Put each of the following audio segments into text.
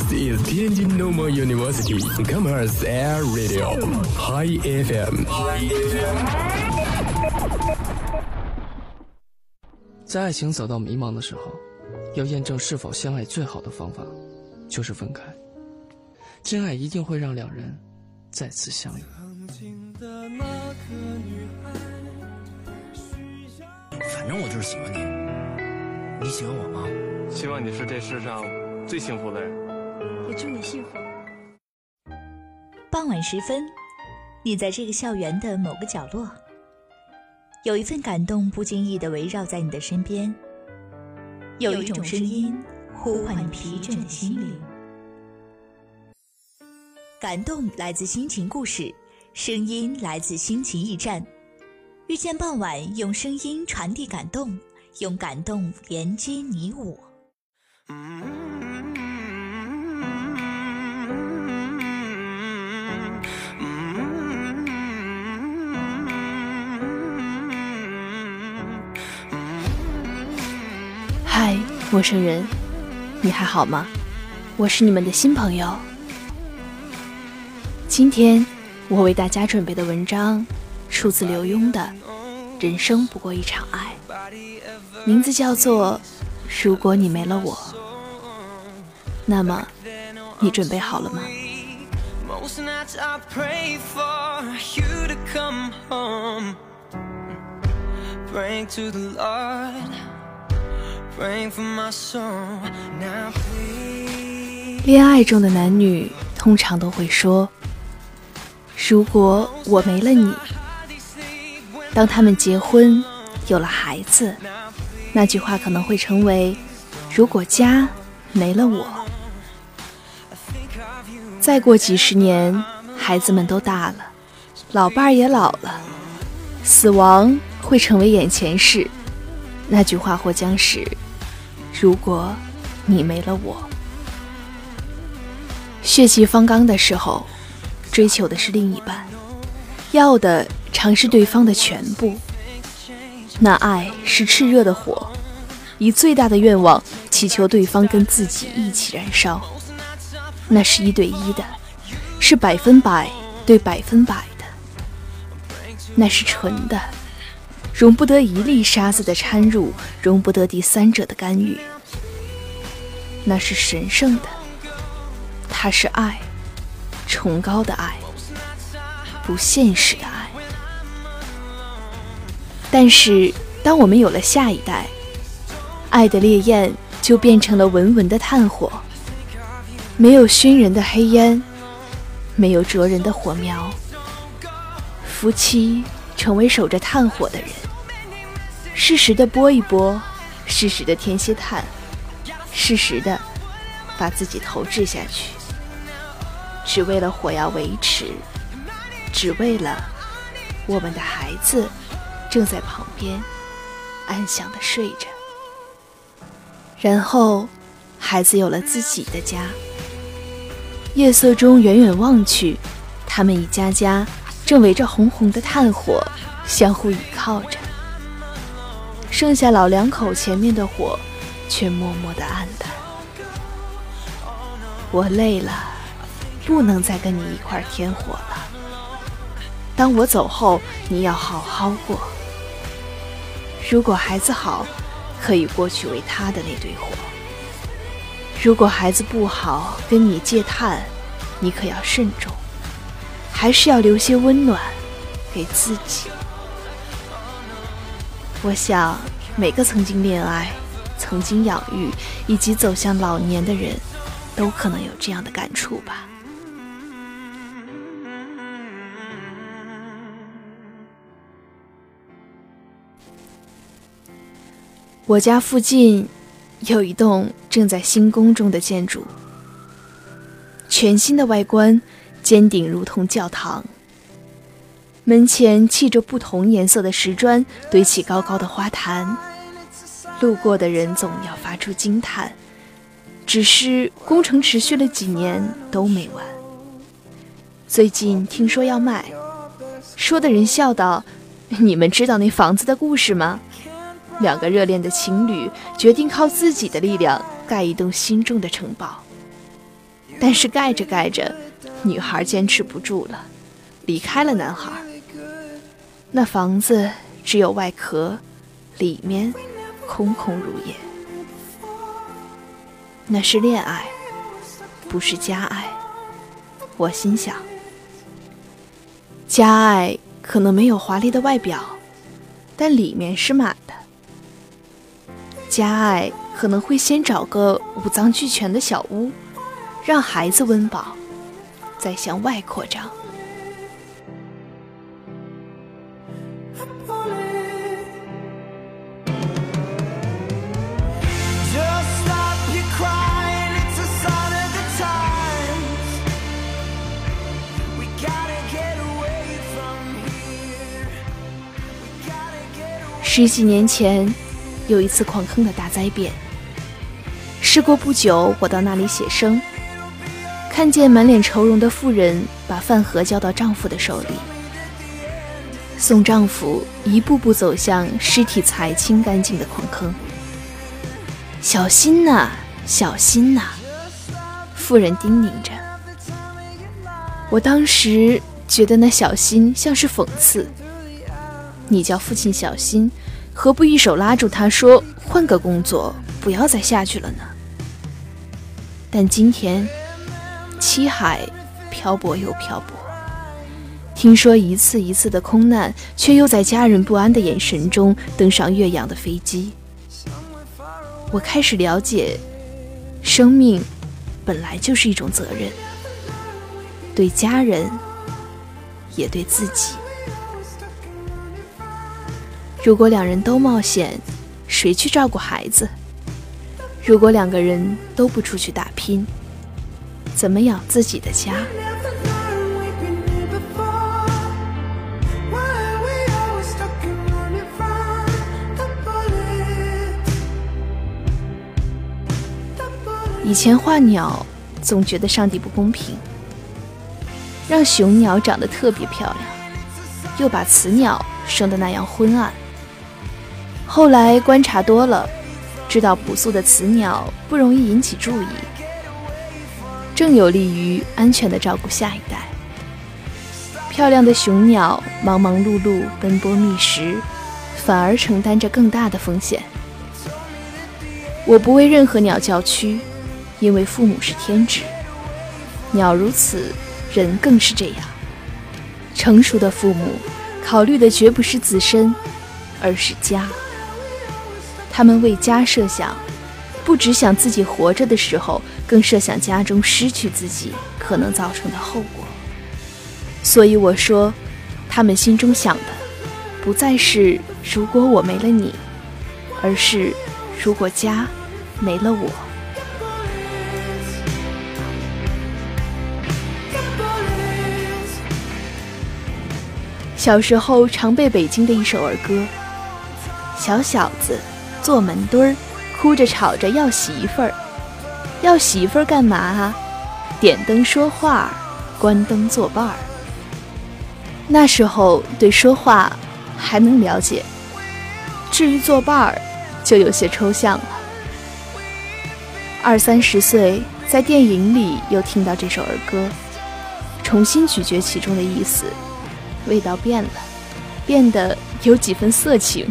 This is Tianjin Normal University Commerce Air Radio High FM。在爱情走到迷茫的时候，要验证是否相爱，最好的方法就是分开。真爱一定会让两人再次相遇。反正我就是喜欢你，你喜欢我吗？希望你是这世上最幸福的人。也祝你幸福。傍晚时分，你在这个校园的某个角落，有一份感动不经意的围绕在你的身边，有一种声音呼唤你疲倦的心灵。感动来自心情故事，声音来自心情驿站。遇见傍晚，用声音传递感动，用感动连接你我。嗨，陌生人，你还好吗？我是你们的新朋友。今天我为大家准备的文章出自刘墉的《人生不过一场爱》，名字叫做《如果你没了我》，那么你准备好了吗？恋爱中的男女通常都会说：“如果我没了你。”当他们结婚有了孩子，那句话可能会成为：“如果家没了我。”再过几十年，孩子们都大了，老伴儿也老了，死亡会成为眼前事，那句话或将是。如果你没了我，血气方刚的时候，追求的是另一半，要的常是对方的全部。那爱是炽热的火，以最大的愿望祈求对方跟自己一起燃烧。那是一对一的，是百分百对百分百的。那是纯的。容不得一粒沙子的掺入，容不得第三者的干预。那是神圣的，它是爱，崇高的爱，不现实的爱。但是，当我们有了下一代，爱的烈焰就变成了文文的炭火，没有熏人的黑烟，没有灼人的火苗。夫妻成为守着炭火的人。适时的拨一拨，适时的添些炭，适时的把自己投掷下去，只为了火要维持，只为了我们的孩子正在旁边安详的睡着。然后，孩子有了自己的家。夜色中远远望去，他们一家家正围着红红的炭火相互倚靠着。剩下老两口前面的火，却默默的暗淡。我累了，不能再跟你一块添火了。当我走后，你要好好过。如果孩子好，可以过去为他的那堆火；如果孩子不好，跟你借炭，你可要慎重，还是要留些温暖给自己。我想，每个曾经恋爱、曾经养育以及走向老年的人，都可能有这样的感触吧。我家附近有一栋正在新宫中的建筑，全新的外观，尖顶如同教堂。门前砌着不同颜色的石砖，堆起高高的花坛，路过的人总要发出惊叹。只是工程持续了几年都没完。最近听说要卖，说的人笑道：“你们知道那房子的故事吗？两个热恋的情侣决定靠自己的力量盖一栋心中的城堡，但是盖着盖着，女孩坚持不住了，离开了男孩。那房子只有外壳，里面空空如也。那是恋爱，不是家爱。我心想，家爱可能没有华丽的外表，但里面是满的。家爱可能会先找个五脏俱全的小屋，让孩子温饱，再向外扩张。十几年前，有一次矿坑的大灾变。事过不久，我到那里写生，看见满脸愁容的妇人把饭盒交到丈夫的手里，送丈夫一步步走向尸体才清干净的矿坑。小心呐，小心呐！妇人叮咛着。我当时觉得那小心像是讽刺。你叫父亲小心，何不一手拉住他说：“换个工作，不要再下去了呢？”但今天，七海漂泊又漂泊，听说一次一次的空难，却又在家人不安的眼神中登上岳阳的飞机。我开始了解，生命本来就是一种责任，对家人，也对自己。如果两人都冒险，谁去照顾孩子？如果两个人都不出去打拼，怎么养自己的家？以前画鸟，总觉得上帝不公平，让雄鸟长得特别漂亮，又把雌鸟生得那样昏暗。后来观察多了，知道朴素的雌鸟不容易引起注意，正有利于安全的照顾下一代。漂亮的雄鸟忙忙碌碌奔波觅食，反而承担着更大的风险。我不为任何鸟叫屈，因为父母是天职，鸟如此，人更是这样。成熟的父母考虑的绝不是自身，而是家。他们为家设想，不只想自己活着的时候，更设想家中失去自己可能造成的后果。所以我说，他们心中想的，不再是如果我没了你，而是如果家没了我。小时候常背北京的一首儿歌，小小子。坐门墩儿，哭着吵着要媳妇儿，要媳妇儿干嘛啊？点灯说话，关灯作伴儿。那时候对说话还能了解，至于作伴儿，就有些抽象了。二三十岁，在电影里又听到这首儿歌，重新咀嚼其中的意思，味道变了，变得有几分色情。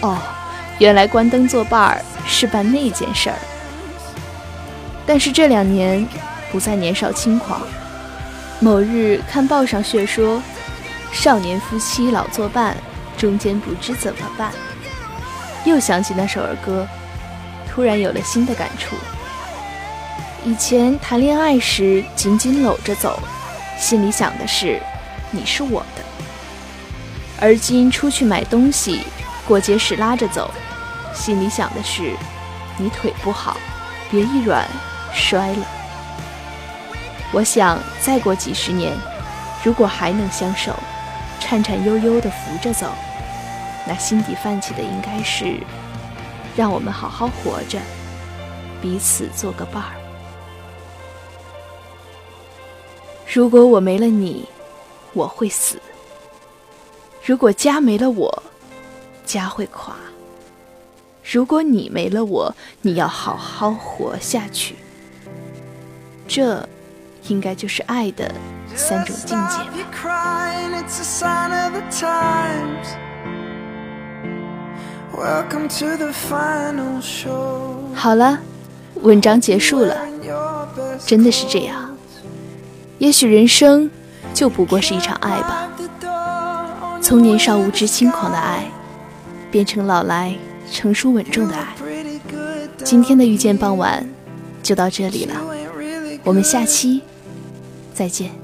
哦。原来关灯作伴儿是办那件事儿，但是这两年不再年少轻狂。某日看报上却说，少年夫妻老作伴，中间不知怎么办。又想起那首儿歌，突然有了新的感触。以前谈恋爱时紧紧搂着走，心里想的是你是我的；而今出去买东西，过节时拉着走。心里想的是，你腿不好，别一软摔了。我想再过几十年，如果还能相守，颤颤悠悠地扶着走，那心底泛起的应该是，让我们好好活着，彼此做个伴儿。如果我没了你，我会死；如果家没了我，家会垮。如果你没了我，你要好好活下去。这，应该就是爱的三种境界好了，文章结束了，真的是这样。也许人生就不过是一场爱吧，从年少无知轻狂的爱，变成老来成熟稳重的爱。今天的遇见傍晚就到这里了，我们下期再见。